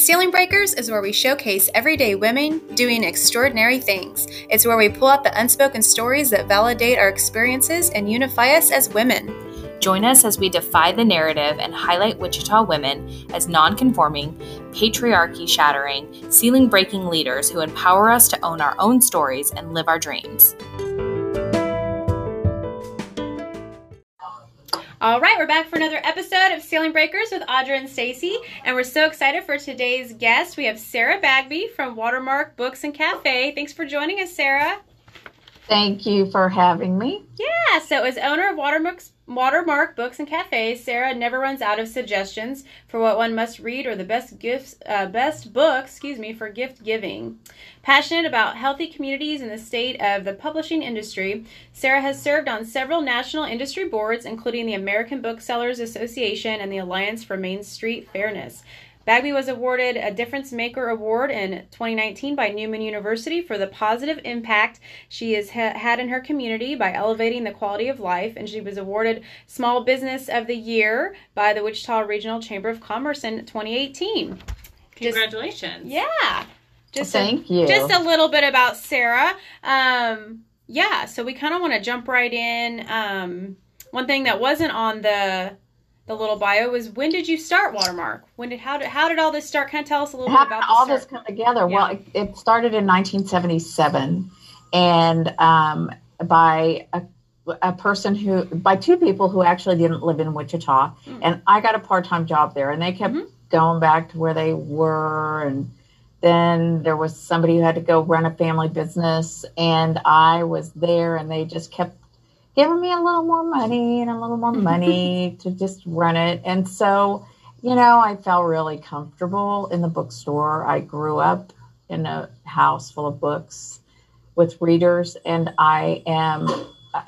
Ceiling Breakers is where we showcase everyday women doing extraordinary things. It's where we pull out the unspoken stories that validate our experiences and unify us as women. Join us as we defy the narrative and highlight Wichita women as non-conforming, patriarchy shattering, ceiling breaking leaders who empower us to own our own stories and live our dreams. All right, we're back for another episode of Ceiling Breakers with Audra and Stacy, and we're so excited for today's guest. We have Sarah Bagby from Watermark Books and Cafe. Thanks for joining us, Sarah. Thank you for having me. Yeah, so as owner of Watermark's Watermark Books and Cafes, Sarah never runs out of suggestions for what one must read or the best gifts, uh, best book, excuse me, for gift giving. Passionate about healthy communities and the state of the publishing industry, Sarah has served on several national industry boards, including the American Booksellers Association and the Alliance for Main Street Fairness. Bagby was awarded a Difference Maker Award in 2019 by Newman University for the positive impact she has ha- had in her community by elevating the quality of life, and she was awarded Small Business of the Year by the Wichita Regional Chamber of Commerce in 2018. Congratulations. Just, yeah. Just Thank a, you. Just a little bit about Sarah. Um, yeah, so we kind of want to jump right in. Um, one thing that wasn't on the the little bio was when did you start Watermark? When did how did how did all this start? Kind of tell us a little how bit about all this come together. Yeah. Well, it, it, started in 1977, and um, by a, a, person who by two people who actually didn't live in Wichita, mm-hmm. and I got a part time job there, and they kept mm-hmm. going back to where they were, and then there was somebody who had to go run a family business, and I was there, and they just kept giving me a little more money and a little more money to just run it. And so, you know, I felt really comfortable in the bookstore. I grew up in a house full of books with readers, and I am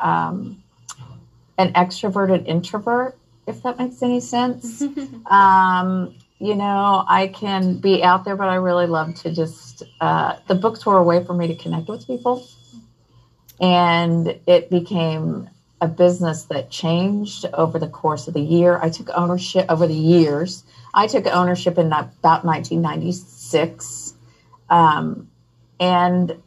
um, an extroverted introvert, if that makes any sense. um, you know, I can be out there, but I really love to just, uh, the books were a way for me to connect with people and it became a business that changed over the course of the year. I took ownership over the years. I took ownership in about 1996. Um, and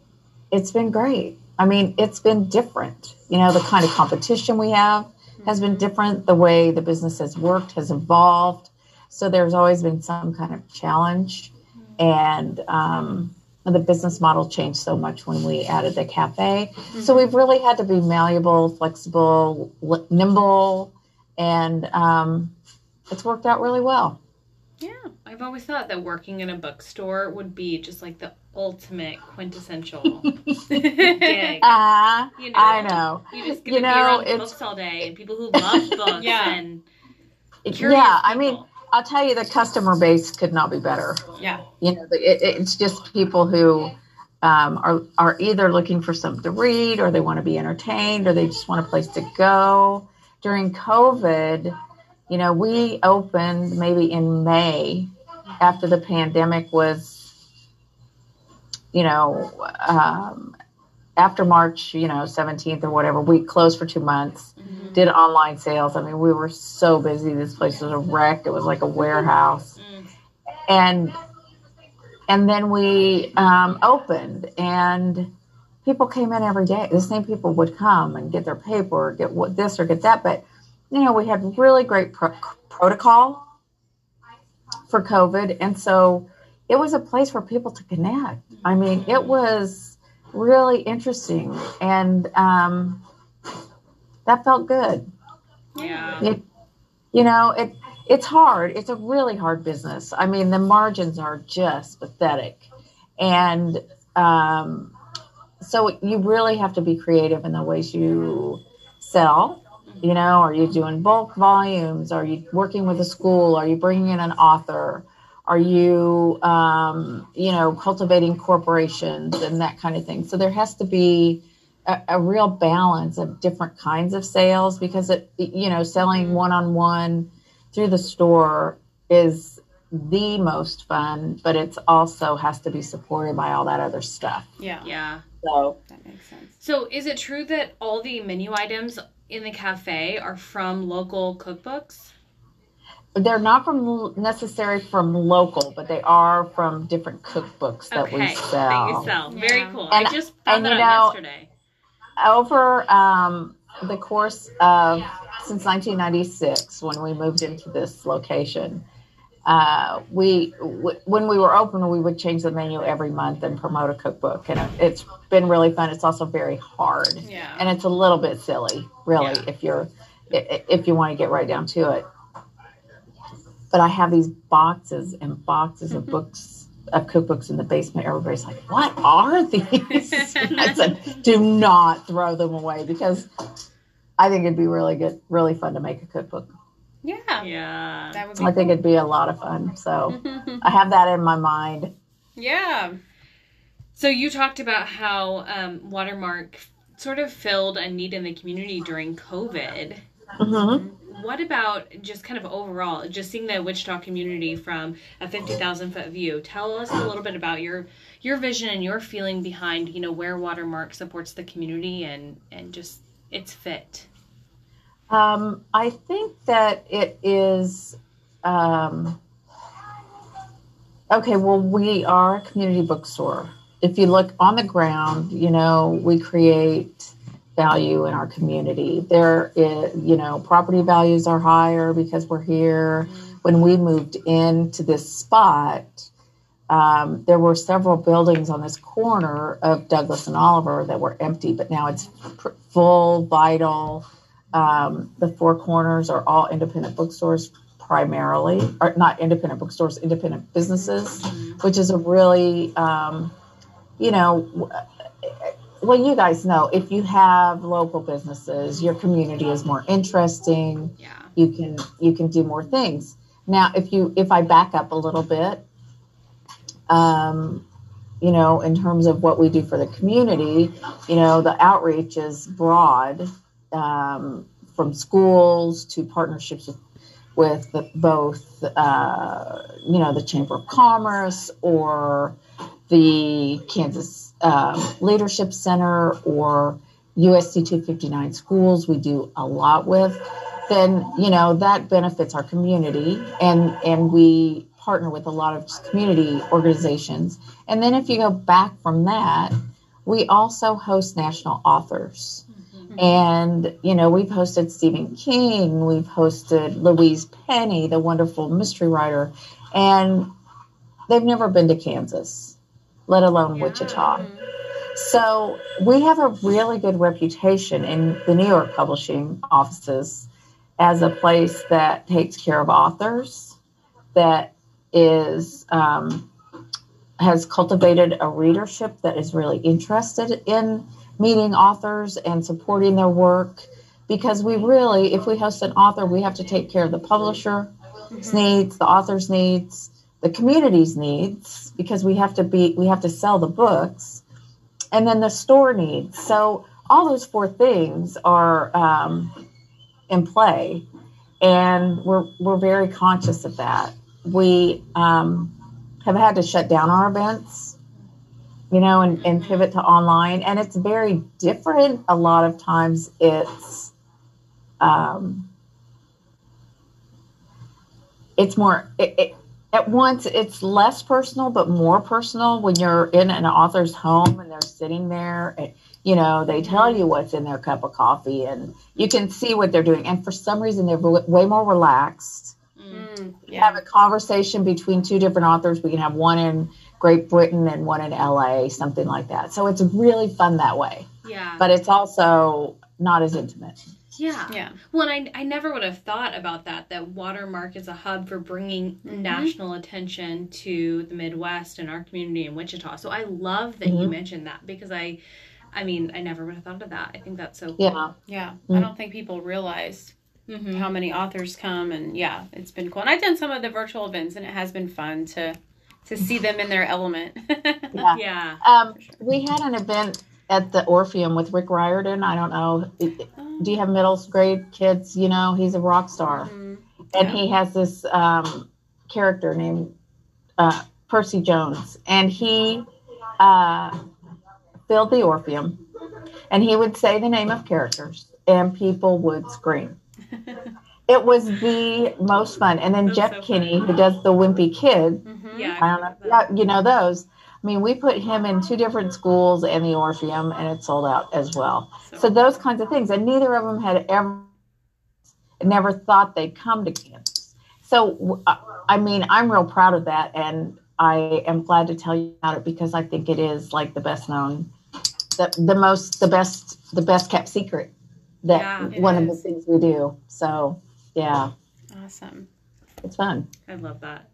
it's been great. I mean, it's been different. You know, the kind of competition we have has been different. The way the business has worked has evolved. So there's always been some kind of challenge. And, um, the business model changed so much when we added the cafe. Mm-hmm. So we've really had to be malleable, flexible, nimble, and um, it's worked out really well. Yeah, I've always thought that working in a bookstore would be just like the ultimate quintessential gig. Uh, you know, I know. You just get you to know, be around books all day and people who love books yeah. and yeah. People. I mean I'll tell you, the customer base could not be better. Yeah. You know, it, it's just people who um, are are either looking for something to read, or they want to be entertained, or they just want a place to go. During COVID, you know, we opened maybe in May after the pandemic was, you know, um, after March, you know, 17th or whatever, we closed for two months, mm-hmm. did online sales. I mean, we were so busy. This place was a wreck. It was like a warehouse. Mm-hmm. And and then we um, opened and people came in every day. The same people would come and get their paper, or get what this or get that. But, you know, we had really great pro- protocol for COVID. And so it was a place for people to connect. I mean, it was really interesting, and um, that felt good. Yeah. It, you know, it it's hard. It's a really hard business. I mean, the margins are just pathetic, and um, so you really have to be creative in the ways you sell. You know, are you doing bulk volumes? Are you working with a school? Are you bringing in an author? Are you, um, you know, cultivating corporations and that kind of thing? So there has to be a, a real balance of different kinds of sales because it, you know, selling one on one through the store is the most fun, but it's also has to be supported by all that other stuff. Yeah. Yeah. So that makes sense. So is it true that all the menu items in the cafe are from local cookbooks? They're not from necessarily from local, but they are from different cookbooks that we Okay, sell. that you sell. Very Yeah. cool. And- I just found and that you out know- yesterday. Over um, the course of since 1996, when we moved into this location, uh, we w- when we were open, we would change the menu every month and promote a cookbook, and it's been really fun. It's also very hard, Yeah. and it's a little bit silly, really, Yeah. if you're i- i- if you want to get right down to it. But I have these boxes and boxes of books of cookbooks in the basement. Everybody's like, "What are these?" I said, "Do not throw them away because I think it'd be really good, really fun to make a cookbook. yeah. Yeah. That would be I think it'd be a lot of fun. So I have that in my mind. yeah. So you talked about how um, Watermark sort of filled a need in the community during COVID. hmm What about just kind of overall, just seeing the Wichita community from a fifty thousand foot view? Tell us a little bit about your your vision and your feeling behind you know where Watermark supports the community and and just its fit. Um, I think that it is. Um, okay, well, we are a community bookstore. If you look on the ground, you know, we create value in our community. There is, you know, property values are higher because we're here. When we moved into this spot, um, there were several buildings on this corner of Douglas and Oliver that were empty, but now it's pr- full, vital. Um, the four corners are all independent bookstores primarily, or not independent bookstores, independent businesses, which is a really, um, you know, well, you guys know if you have local businesses, your community is more interesting Yeah. you can you can do more things now if you if i back up a little bit um, you know in terms of what we do for the community you know the outreach is broad um, from schools to partnerships with with the, both uh, you know the chamber of commerce or the kansas um, leadership center or usd 259 schools we do a lot with then you know that benefits our community and and we partner with a lot of community organizations. And then if you go back from that we also host national authors. And you know we've hosted stephen king we've hosted louise penny the wonderful mystery writer and they've never been to kansas let alone wichita. So we have a really good reputation in the New York publishing offices as a place that takes care of authors, that is um, has cultivated a readership that is really interested in meeting authors and supporting their work. Because we really, if we host an author, we have to take care of the publisher's needs, the author's needs, the community's needs, because we have to be we have to sell the books and then the store needs. So all those four things are um, in play, and we're we're very conscious of that. We um, have had to shut down our events, you know, and, and pivot to online, and it's very different. A lot of times, it's um, it's more it, it, at once it's less personal but more personal when you're in an author's home and they're sitting there and you know they tell you what's in their cup of coffee and you can see what they're doing. And for some reason they're way more relaxed. Mm, you have a conversation between two different authors. We can have one in great britain and one in la something like that. So it's really fun that way. Yeah. but it's also not as intimate yeah. Yeah. Well, and I, I never would have thought about that, that Watermark is a hub for bringing Mhm. national attention to the Midwest and our community in Wichita. So I love that you Mhm. mentioned that because I, I mean, I never would have thought of that. I think that's so cool. yeah Yeah. Mm. I don't think people realize Mhm. how many authors come and yeah, it's been cool. And I've done some of the virtual events and it has been fun to to see them in their element. Yeah. Yeah. um, we had an event at the orpheum with rick riordan i don't know do you have middle grade kids you know he's a rock star Mhm. and Yeah. he has this um, character named uh, Percy Jones, and he uh, filled the Orpheum, and he would say the name of characters, and people would scream. it was the most fun. And then Jeff so Kinney, fun. who does the Wimpy Kid, Mhm. Yeah. I don't know, yeah, you know those. I mean, we put him in two different schools and the Orpheum, and it sold out as well. So those kinds of things, and neither of them had ever, never thought they'd come to Kansas. So, uh, I mean, I'm real proud of that, and I am glad to tell you about it because I think it is like the best known, the the most, the best, the best kept secret. That Yeah, one of the things we do. So, yeah, Awesome. it's fun. I love that.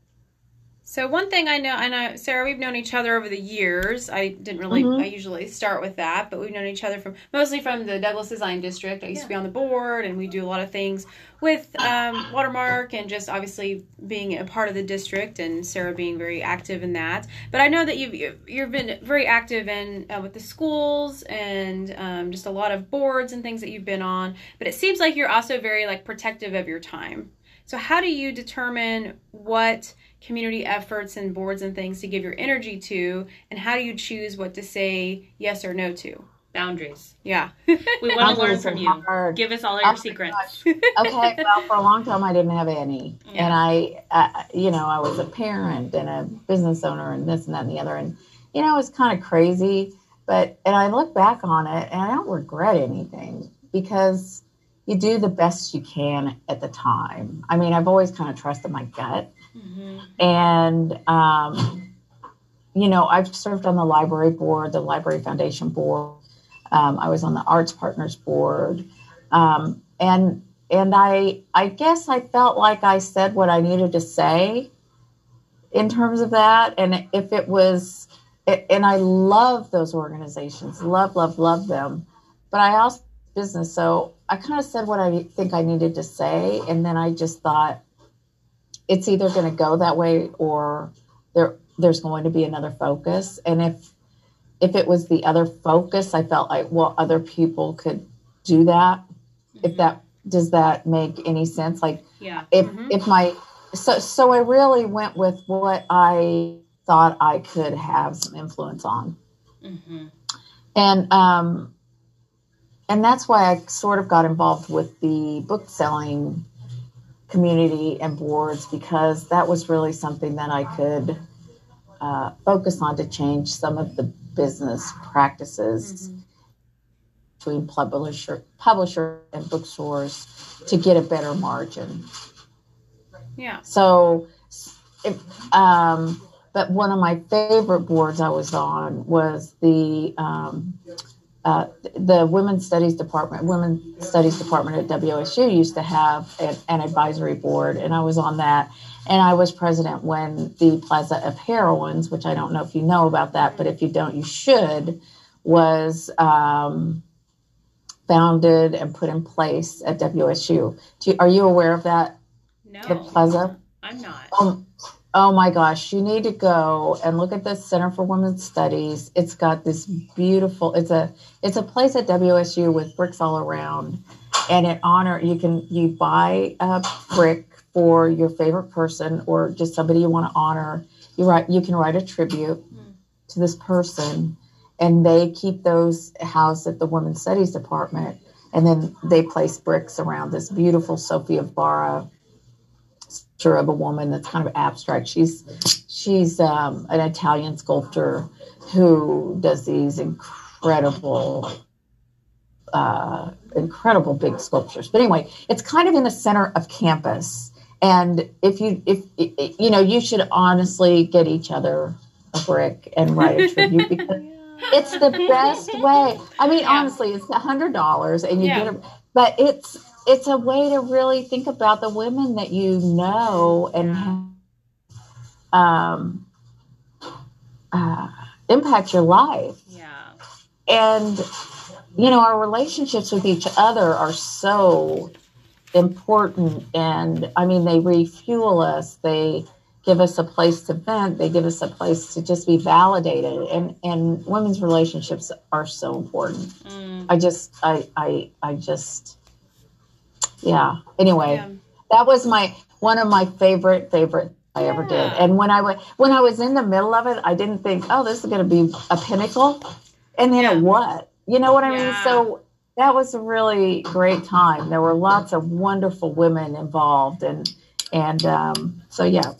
So one thing I know, I know, Sarah, we've known each other over the years. I didn't really, Mhm. I usually start with that, but we've known each other from mostly from the Douglas Design District. I used to be on the board, and we do a lot of things with um, Watermark, and just obviously being a part of the district, and Sarah being very active in that. But I know that you've you've- you've been very active in uh, with the schools and um, just a lot of boards and things that you've been on. But it seems like you're also very like protective of your time. So how do you determine what community efforts and boards and things to give your energy to and how do you choose what to say yes or no to Boundaries. yeah We want to learn from you. hard. Give us all Oh your my secrets. okay well for a long time i didn't have any Yeah. and I, I you know i was a parent and a business owner and this and that and the other and you know it was kind of crazy but and i look back on it and i don't regret anything because you do the best you can at the time. I mean i've always kind of trusted my gut. Mhm. and um, you know i've served on the library board the library foundation board. Um, i was on the arts partners board. Um, and and i i guess i felt like i said what i needed to say in terms of that. And if it was and i love those organizations love love love them. But i also business so i kind of said what i think i needed to say and then i just thought it's either going to go that way or there there's going to be another focus. And if if it was the other focus i felt like well other people could do that. If that does that make any sense? Like Yeah. if Mhm. if my so so i really went with what i thought i could have some influence on. Hmm and um and that's why i sort of got involved with the book selling community and boards because that was really something that i could uh, focus on to change some of the business practices between publisher publisher and bookstores to get a better margin. Yeah. So, if, um, but one of my favorite boards I was on was the um, uh, the Women's Studies Department. Women's Studies Department at WSU used to have an, an advisory board, and I was on that. And I was president when the Plaza of Heroines, which I don't know if you know about that, but if you don't, you should, was um, founded and put in place at WSU. You, are you aware of that? No. The Plaza? I'm not. Oh, oh my gosh, you need to go and look at the Center for Women's Studies. It's got this beautiful it's a it's a place at WSU with bricks all around and it honor you can you buy a brick for your favorite person or just somebody you want to honor. You write you can write a tribute to this person and they keep those housed at the Women's Studies Department and then they place bricks around this beautiful Sophia Barra sculpture of a woman that's kind of abstract. She's she's um, an Italian sculptor who does these incredible, uh, incredible big sculptures. But anyway, it's kind of in the center of campus. And if you if you know, you should honestly get each other a brick and write a tribute because it's the best way. I mean, Yeah. honestly, it's a hundred dollars and you Yeah. get a but it's it's a way to really think about the women that you know and um, uh, impact your life. Yeah. And you know, our relationships with each other are so important. And I mean, they refuel us. They give us a place to vent. They give us a place to just be validated. And and women's relationships are so important. Mm. I just, I, I, I just, yeah. Anyway, yeah that was my one of my favorite favorite I ever did. And when I was when I was in the middle of it, I didn't think, oh, this is going to be a pinnacle, and then it was. You know what I mean? So that was a really great time. There were lots of wonderful women involved, and and um, so yeah,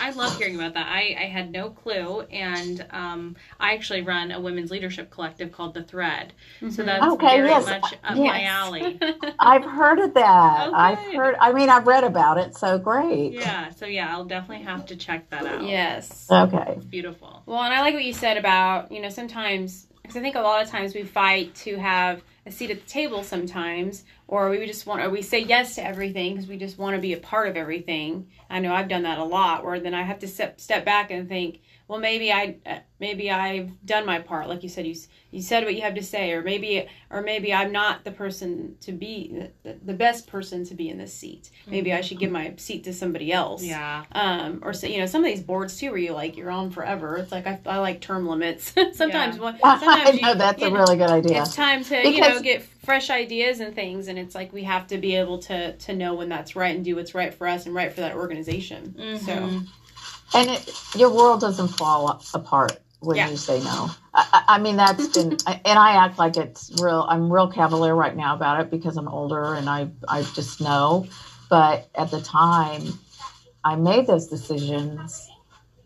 I love hearing about that. I, I had no clue, and um, I actually run a women's leadership collective called The Thread. So Mhm. that's Okay, very yes, much up my yes. alley. I've heard of that. Oh, I've heard. I mean, I've read about it. So great. yeah, so yeah, I'll definitely have to check that out. yes. Okay. It's beautiful. Well, and I like what you said about, you know, sometimes, because I think a lot of times we fight to have a seat at the table sometimes, or we just want, or we say yes to everything because we just want to be a part of everything. I know I've done that a lot, where then I have to step step back and think, well, maybe I, uh, maybe I've done my part, like you said, you you said what you have to say, or maybe, or maybe I'm not the person to be the, the best person to be in this seat. Maybe I should give my seat to somebody else Yeah. um, or so, you know some of these boards too where you like you're on forever it's like i, I like term limits sometimes Yeah. one I sometimes know you, that's you a know, really good idea. it's time to you know get fresh ideas and things and it's like we have to be able to to know when that's right and do what's right for us and right for that organization so Mhm. And it, your world doesn't fall apart when Yeah. you say no. I, I mean, that's been, I- and I act like it's real. I'm real cavalier right now about it because I'm older and I, I just know. But at the time I made those decisions,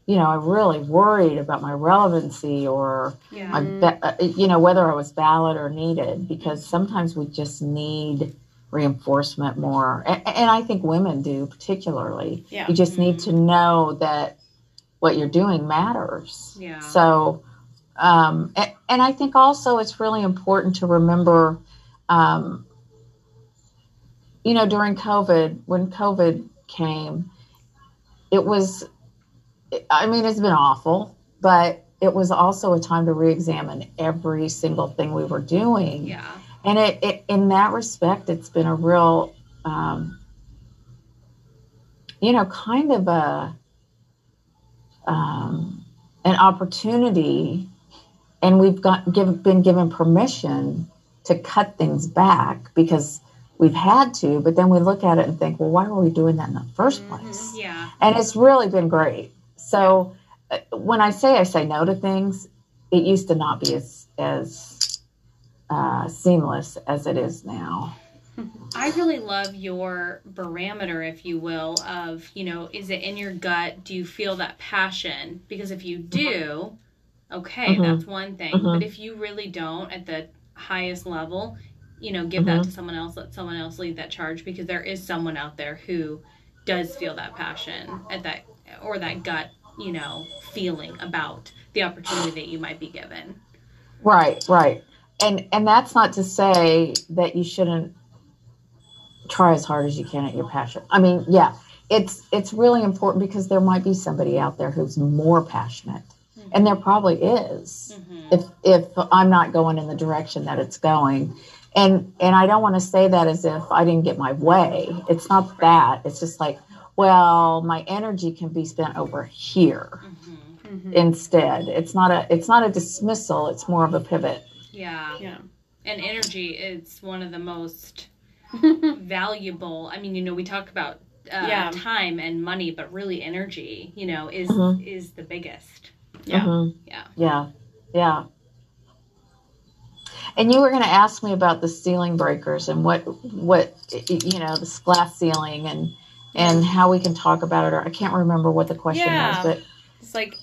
you know, I really worried about my relevancy or Yeah. my, uh, you know, whether I was valid or needed because sometimes we just need reinforcement more. And, and I think women do particularly. yeah You just need to know that what you're doing matters. Yeah. So, um, and, and I think also it's really important to remember, um, you know, during COVID, when COVID came, it was, I mean, it's been awful, but it was also a time to re-examine every single thing we were doing Yeah. And it, it in that respect it's been a real um, you know kind of a um, an opportunity and we've got give, been given permission to cut things back because we've had to but then we look at it and think well why were we doing that in the 1st place Yeah. and it's really been great. So uh, when I say I say no to things, it used to not be as as uh, seamless as it is now. I really love your barometer, if you will, of, you know, is it in your gut? Do you feel that passion? Because if you do, okay, Mhm. that's one thing. Mhm. But if you really don't at the highest level, you know, give that Mhm. to someone else, let someone else lead that charge because there is someone out there who does feel that passion at that or that gut, you know, feeling about the opportunity that you might be given. Right, right. And and that's not to say that you shouldn't try as hard as you can at your passion. I mean, yeah, it's it's really important because there might be somebody out there who's more passionate. And there probably is. Mhm. if if I'm not going in the direction that it's going. And and I don't want to say that as if I didn't get my way. It's not that. It's just like, well, my energy can be spent over here Mhm. Mhm. instead. It's not a it's not a dismissal, it's more of a pivot. Yeah. yeah And energy is one of the most valuable. I mean, you know, we talk about uh, Yeah. time and money, but really energy, you know, is Mhm. is the biggest. yeah Mhm. Yeah. Yeah. Yeah. And you were going to ask me about the ceiling breakers and what what you know, this glass ceiling and and how we can talk about it or I can't remember what the question Yeah. was, but it's like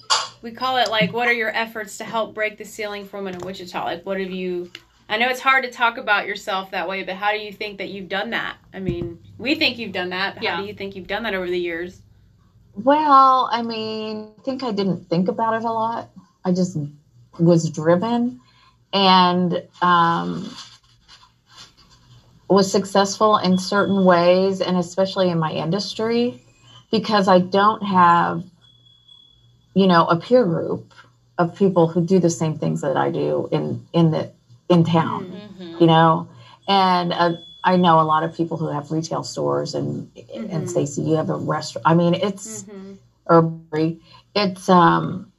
we call it like what are your efforts to help break the ceiling for women in wichita like what have you i know it's hard to talk about yourself that way but how do you think that you've done that i mean we think you've done that Yeah. how do you think you've done that over the years Well, I mean, I think I didn't think about it a lot. I just was driven and um, was successful in certain ways, and especially in my industry, because I don't have, you know, a peer group of people who do the same things that I do in in the in town Mm-hmm. you know and uh, i know a lot of people who have retail stores and Mhm. and stacy you have a restaurant i mean it's mm-hmm. herbery it's um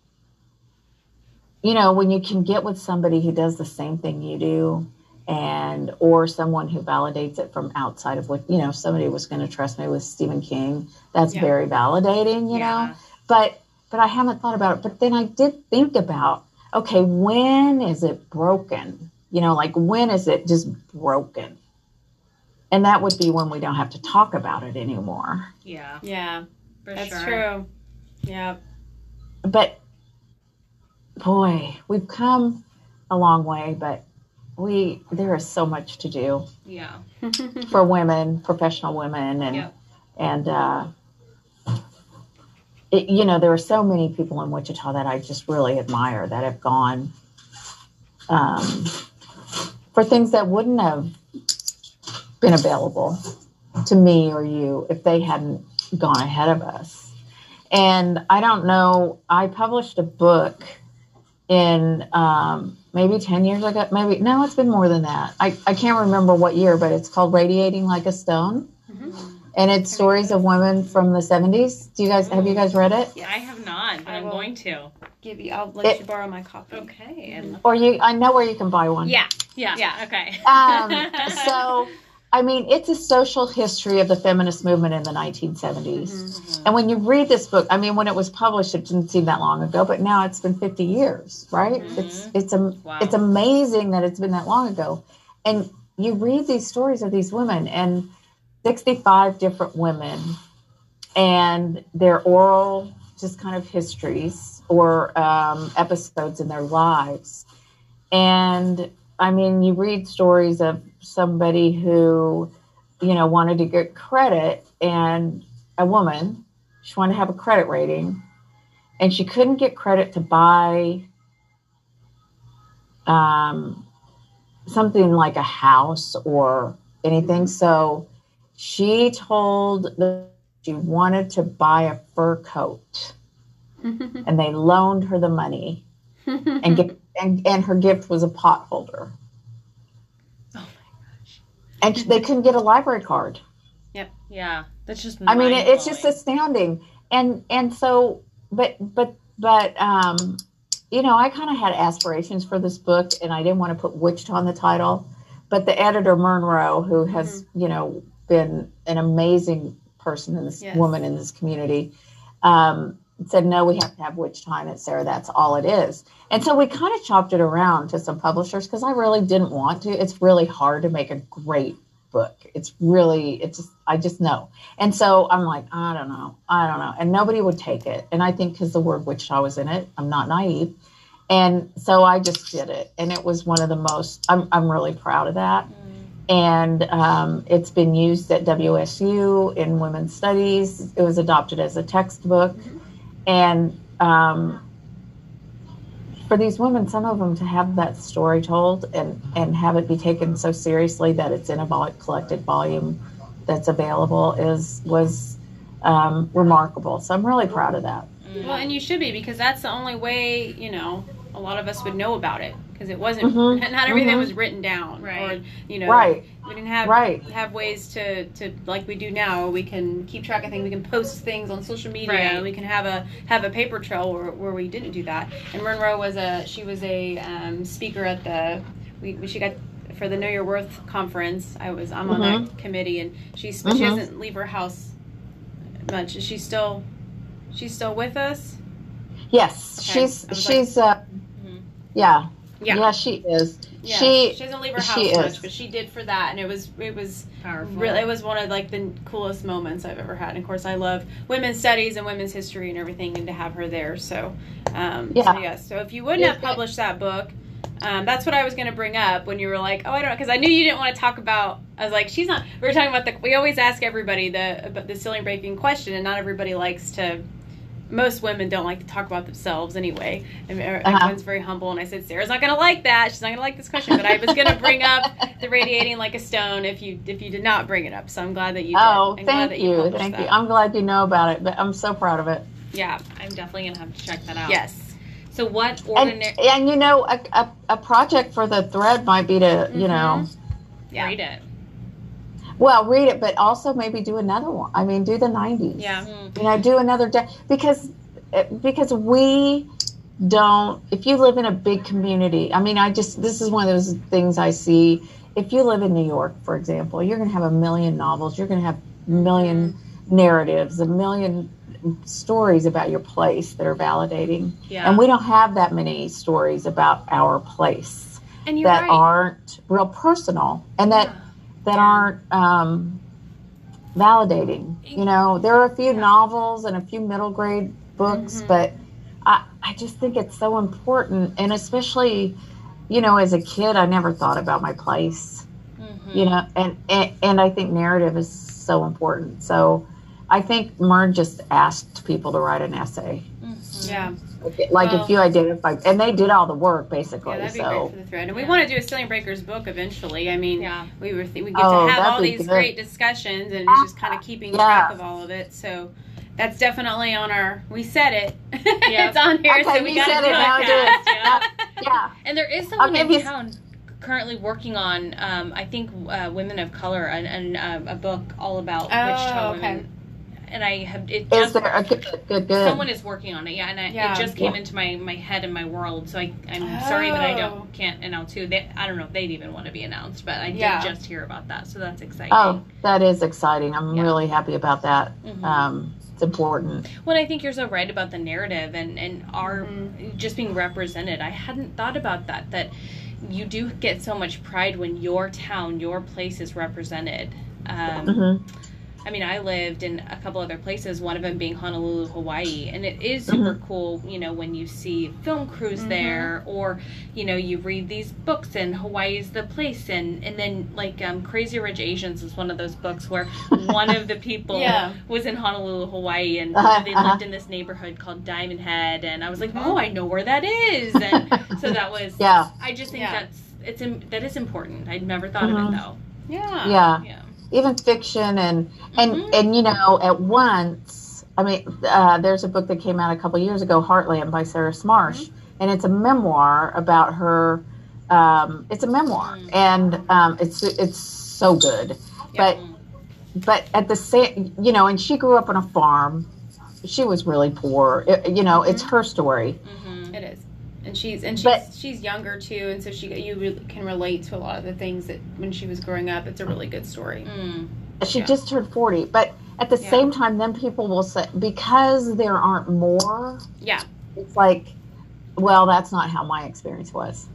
you know when you can get with somebody who does the same thing you do and or someone who validates it from outside of what you know if somebody was going to trust me with stephen king that's Yeah. very validating you know but but i haven't thought about it but then i did think about okay when is it broken You know, like when is it just broken? And that would be when we don't have to talk about it anymore. Yeah, Yeah, for that's sure. true. Yeah. But boy, we've come a long way, but we there is so much to do Yeah. for women, professional women, and Yep. and uh, you know there are so many people in Wichita that I just really admire that have gone um, for things that wouldn't have been available to me or you if they hadn't gone ahead of us. And I don't know. I published a book in um, maybe 10 years ago. Maybe, no, it's been more than that. I, I can't remember what year, but it's called Radiating Like a Stone. And it's stories of women from the 70s. Do you guys, have you guys read it? Yeah, I have not, but I I'm going to. Give you. I'll let It- you borrow my copy. Okay. And Or you, I know where you can buy one. yeah, yeah, Yeah. Okay. Um, so, I mean, it's a social history of the feminist movement in the 1970s. Mm-hmm. And when you read this book, I mean, when it was published, it didn't seem that long ago, but now it's been 50 years, right? It's it's a, Wow. it's amazing that it's been that long ago. And you read these stories of these women and 65 different women and their oral just kind of histories or um, episodes in their lives. And I mean, you read stories of somebody who, you know, wanted to get credit and a woman, she wanted to have a credit rating and she couldn't get credit to buy um, something like a house or anything. So she told that she wanted to buy a fur coat and they loaned her the money and get and, and her gift was a pot holder. Oh my gosh And they couldn't get a library card. yep Yeah, that's just. I mean, it, it's just astounding. And and so, but but but um, you know, I kind of had aspirations for this book, and I didn't want to put Wichita on the title. But the editor Myrne Roe, who has you know been an amazing person in this Yes. woman in this community, um, said no, we have to have witch time it, Sarah. That's all it is. And so we kind of chopped it around to some publishers because I really didn't want to. It's really hard to make a great book. It's really, it's just, I just know. And so I'm like, I don't know, I don't know. And nobody would take it. And I think because the word witch Wichita was in it, I'm not naive. And so I just did it. And it was one of the most, I'm, I'm really proud of that. And um, it's been used at WSU in women's studies. It was adopted as a textbook. And um, for these women, some of them to have that story told and, and have it be taken so seriously that it's in a vol- collected volume that's available is was um, remarkable. So I'm really proud of that. Well, and you should be because that's the only way you know a lot of us would know about it because it wasn't Mhm. not everything Mhm. was written down Right. or you know Right. we didn't have Right. have ways to to like we do now we can keep track of things we can post things on social media Right. we can have a have a paper trail where, where we didn't do that and Myrne Roe was a she was a um, speaker at the we, we she got for the Know Your Worth conference I was I'm on that committee and she's but she Mhm. doesn't leave her house much is she still she's still with us Yes, Okay. she's I was she's uh, Mhm. yeah, Yeah. yeah she is. Yeah, she she doesn't leave her house much, is. but she did for that, and it was it was powerful. really it was one of like the coolest moments I've ever had. And of course, I love women's studies and women's history and everything, and to have her there. So, um, Yeah. so yes. So if you wouldn't Yeah. have published that book, um, that's what I was going to bring up when you were like, oh, I don't know, because I knew you didn't want to talk about. I was like, she's not. We were talking about the. We always ask everybody the the ceiling breaking question, and not everybody likes to. Most women don't like to talk about themselves anyway. And er, Uh-huh. everyone's very humble, and I said Sarah's not going to like that. She's not going to like this question. But I was going to bring up the radiating like a stone if you if you did not bring it up. So I'm glad that you did. Oh, I'm glad thank that you, published thank that. you. I'm glad you know about it, but I'm so proud of it. yeah. I'm definitely gonna have to check that out. Yes. So what ordinary? and you know, a, a, a project for the thread might be to, you know, Yeah. Read it. Well, read it, but also maybe do another one. I mean, do the 90s. Yeah. Mm. You know, do another day because uh, because we don't. If you live in a big community, I mean, I just this is one of those things I see. If you live in New York, for example, you're going to have a million novels. You're going to have a million narratives, a million stories about your place that are validating. Yeah. And we don't have that many stories about our place. And you're that right. aren't real personal and that that aren't um, validating. You know, there are a few Yeah. novels and a few middle grade books, Mhm. but I, I just think it's so important. And especially, you know, as a kid, I never thought about my place, Mhm. you know, and, and, and I think narrative is so important. So I think Myrne just asked people to write an essay. Mhm. Yeah. Like Well- if you identify, and they did all the work basically. Yeah, that'd be so great for the thread. And we Yeah. want to do a Ceiling Breakers book eventually. I mean, Yeah. we were th- we get Oh, to have all these good. great discussions, and it's just kind of keeping Yeah. track of all of it. So that's definitely on our. We said it. Yeah. it's on here, Okay, so we you got to said do it, now do it. it. Yeah. yeah. And there is someone give in you- town currently working on, um, I think, uh, women of color, and, and um, a book all about Wichita Oh, okay. women. And I have it Is just there a good, good, good? someone is working on it, yeah, and I, Yeah. it just came Yeah. into my, my head and my world. So I, I'm sorry that I Oh. don't can't announce who. They, I don't know if they'd even want to be announced, but I Yeah. did just hear about that, so that's exciting. Oh, that is exciting. I'm Yeah. really happy about that. Mhm. Um, it's important. Well, I think you're so right about the narrative and and our Mhm. just being represented. I hadn't thought about that. That you do get so much pride when your town, your place is represented. Um, hmm I mean, I lived in a couple other places, one of them being Honolulu, Hawaii, and it is super cool, you know, when you see film crews Mhm. there, or you know, you read these books and Hawaii's the place, and and then like um, Crazy Rich Asians is one of those books where one of the people Yeah. was in Honolulu, Hawaii, and Uh-huh, they uh-huh. lived in this neighborhood called Diamond Head, and I was like, Mhm. oh, I know where that is, and so that was, Yeah, I just think Yeah. that's it's that is important. I'd never thought of Mhm. it though. Yeah. yeah. Yeah. Even fiction and and Mhm. and you know, at once. I mean, uh, there's a book that came out a couple years ago, Heartland by Sarah Smarsh, and it's a memoir about her. Um, it's a memoir, Mm. and um, it's it's so good. But but at the same, you know, and she grew up on a farm. She was really poor. It- you know, it's her story. It is. And she's and she's But- she's younger too, and so she you really can relate to a lot of the things that when she was growing up. It's a really good story. Mm. She Yeah. just turned 40. But at the Yeah. same time, then people will say, because there aren't more, Yeah. it's like, well, that's not how my experience was.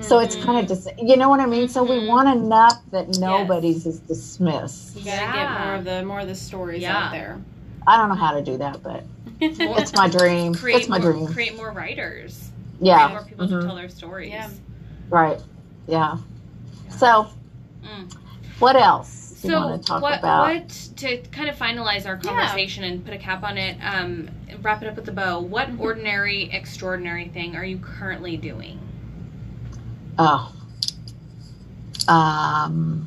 So it's kind of just, you know what I mean? So we Mhm. want enough that nobody's is dismissed. you gotta get more of the more of the stories Yeah. out there. I don't know how to do that, but it's my dream. create It's my more, dream. create more writers. Create Yeah. more people Mhm. to tell their stories. Yeah. Right. Yeah. So Mm. what else do you So want to talk what about? what to kind of finalize our conversation and put a cap on it, um, wrap it up with a bow. What Mm-hmm. ordinary, extraordinary thing are you currently doing? Oh. Um,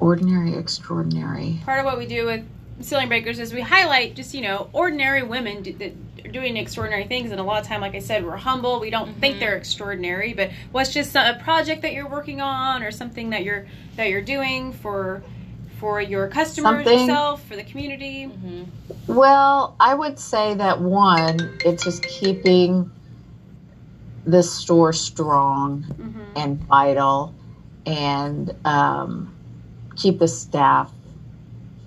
ordinary, extraordinary. Part of what we do with Ceiling Breakers is we highlight just you know ordinary women do, that are doing extraordinary things, and a lot of time, like I said, we're humble. We don't think Mhm. they're extraordinary, but what's just some, a project that you're working on, or something that you're that you're doing for for your customers, Something- yourself, for the community. Mm-hmm. Well, I would say that one, it's just keeping the store strong Mm-hmm. and vital and um, keep the staff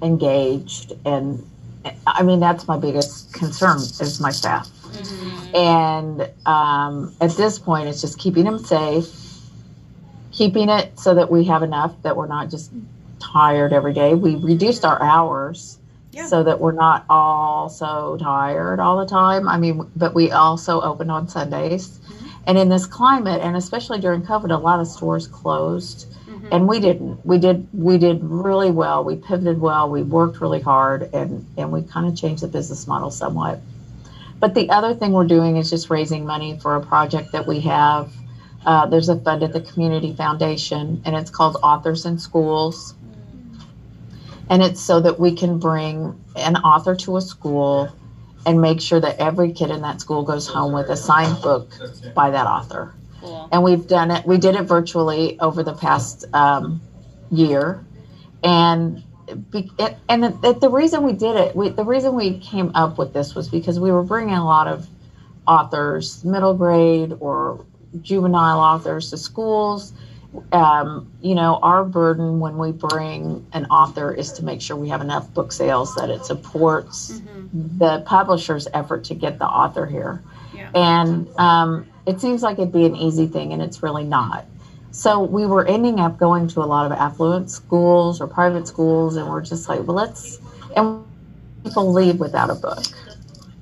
engaged. And I mean, that's my biggest concern is my staff. Mm-hmm. And um, at this point, it's just keeping them safe, keeping it so that we have enough that we're not just tired every day. We reduced our hours Yeah. so that we're not all so tired all the time. I mean, but we also opened on Sundays. And in this climate, and especially during COVID, a lot of stores closed, Mhm. and we didn't. We did. We did really well. We pivoted well. We worked really hard, and and we kind of changed the business model somewhat. But the other thing we're doing is just raising money for a project that we have. Uh, there's a fund at the Community Foundation, and it's called Authors in Schools. And it's so that we can bring an author to a school and make sure that every kid in that school goes home with a signed book by that author. Cool. And we've done it, we did it virtually over the past um, year. And be, it, and the, the reason we did it, we, the reason we came up with this was because we were bringing a lot of authors, middle grade or juvenile authors to schools. Um, you know, our burden when we bring an author is to make sure we have enough book sales that it supports Mhm. the publisher's effort to get the author here. Yeah. And um, it seems like it'd be an easy thing, and it's really not. So we were ending up going to a lot of affluent schools or private schools, and we're just like, well, let's, and people leave without a book.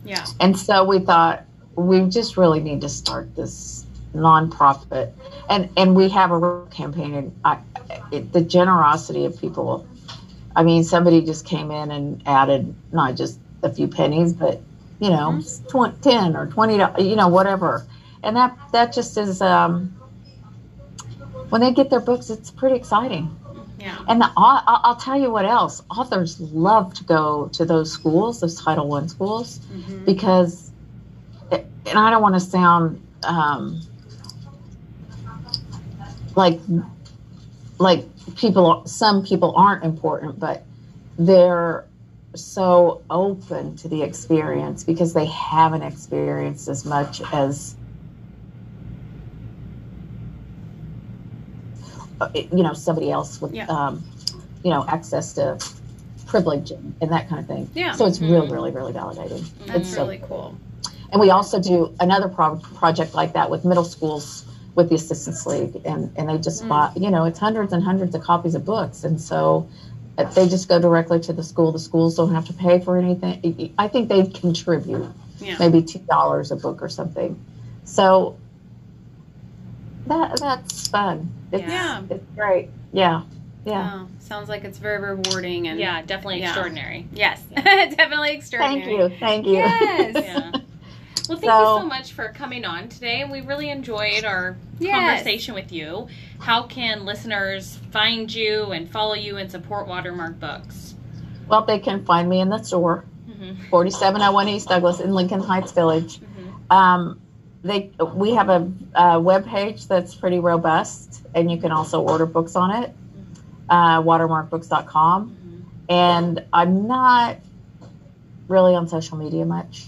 Yeah. And so we thought we just really need to start this nonprofit, and and we have a campaign. And I, it, the generosity of people. I mean, somebody just came in and added not just a few pennies, but you know, mm-hmm. tw- ten or twenty, you know, whatever. And that that just is um, when they get their books, it's pretty exciting. Yeah. And the, I'll, I'll tell you what else. Authors love to go to those schools, those Title One schools, Mhm. because, and I don't want to sound um, like like people. Some people aren't important, but they're so open to the experience because they haven't experienced as much as you know somebody else with Yeah. um, you know access to privilege and, and that kind of thing. Yeah. So it's really, mm-hmm. really, really validating. That's It's so really cool. and we also do another pro- project like that with middle schools with the Assistance League, and, and they just mm. buy, you know, it's hundreds and hundreds of copies of books, and so uh, they just go directly to the school. The schools don't have to pay for anything. I think they contribute Yeah. maybe two dollars a book or something. So that that's fun. It's, Yeah. it's great. Yeah, yeah. Oh, sounds like it's very rewarding and Yeah, definitely Yeah. extraordinary. Yes, definitely extraordinary. Thank you, thank you. Yes. Yeah. Well, thank So- you so much for coming on today. We really enjoyed our Yes. conversation with you. How can listeners find you and follow you and support Watermark Books? Well, they can find me in the store, Mhm. 4701 East Douglas in Lincoln Heights Village. Mhm. Um, they we have a, a web page that's pretty robust, and you can also order books on it. Uh, watermarkbooks.com, Mhm. and I'm not really on social media much.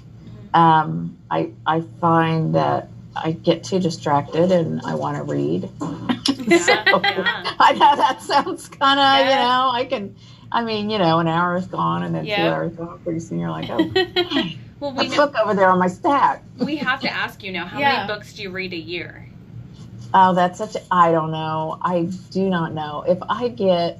Um, I I find that I get too distracted and I want to read. Yeah, So, yeah. I know that sounds kind of you know I can. I mean, you know, an hour is gone and then two hours gone. Pretty soon you're like, oh, Well, we a know, book over there on my stack. we have to ask you now. How Yeah. many books do you read a year? Oh, that's such. A, I don't know. I do not know. If I get,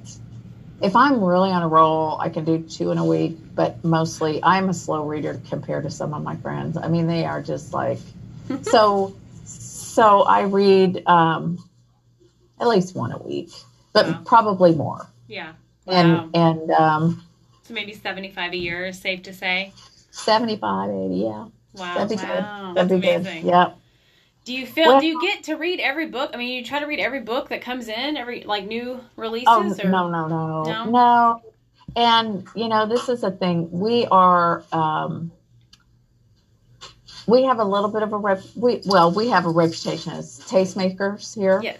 if I'm really on a roll, I can do two in a week. But mostly, I'm a slow reader compared to some of my friends. I mean, they are just like so. So I read um, at least one a week, but Wow. probably more. Yeah. Wow. And and um, So maybe 75 a year is safe to say. 75, 80, Yeah, Wow. that'd be wow. good. That'd be amazing. good. Yep. Do you feel? Well- do you get to read every book? I mean, you try to read every book that comes in, every like new releases. Oh or? no, no, no, No? no, And you know, this is a thing. We are. Um, we have a little bit of a rep. We well, we have a reputation as tastemakers here. Yes.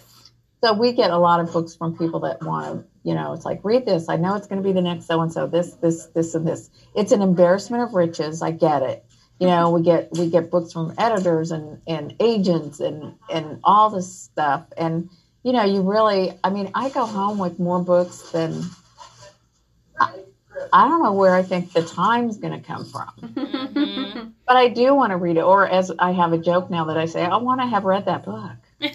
So we get a lot of books from people that want to. You know, it's like read this. I know it's going to be the next so and so. This, this, this, and this. It's an embarrassment of riches. I get it. You know, we get we get books from editors and and agents and and all this stuff. And you know, you really. I mean, I go home with more books than. I, I don't know where I think the time's going to come from, Mhm. but I do want to read it. Or as I have a joke now that I say, I want to have read that book.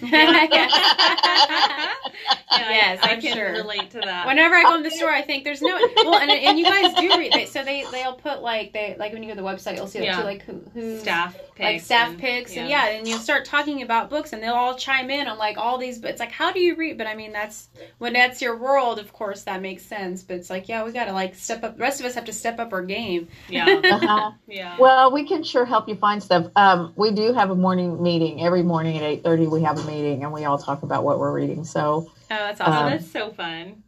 Yes, I, I I'm can sure. relate to that. Whenever I go in the store, I think there's no well, and, and you guys do read. They, so they they'll put like they like when you go to the website, you'll see Yeah. too, like who who's staff like staff and- picks and yeah, and you start talking about books and they'll all chime in on like all these. But it's like, how do you read? But I mean, that's when that's your world. Of course, that makes sense. But it's like, yeah, we got to like step up. The rest of us have to step up our game. yeah, Uh-huh. yeah. Well, we can sure help you find stuff. Um, we do have a morning meeting every morning at eight thirty. We have a meeting and we all talk about what we're reading. So, Oh, that's awesome. Um, that's so fun.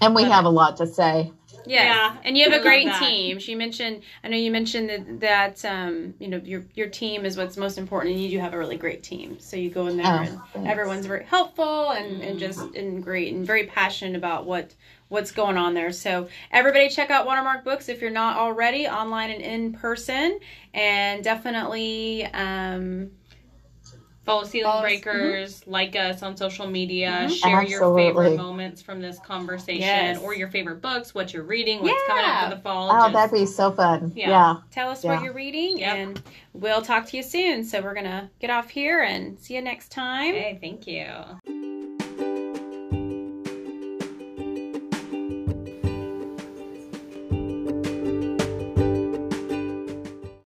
and we Love have a lot to say. Yes. Yeah, and you have I a great that. team. She mentioned, I know you mentioned that, that um, you know your your team is what's most important, and you do have a really great team. So you go in there, Oh, and thanks. everyone's very helpful and, and just and great and very passionate about what what's going on there. So everybody check out Watermark Books if you're not already online and in person, and definitely. Um, Follow Ceiling Follow us- Breakers, like us on social media, Mhm. share your favorite moments from this conversation Yes. or your favorite books, what you're reading, what's coming up Yeah. for the fall. Oh, just- that'd be so fun. Yeah. Yeah. Tell us Yeah. what you're reading, Yep. and we'll talk to you soon. So we're gonna get off here and see you next time. Okay, thank you.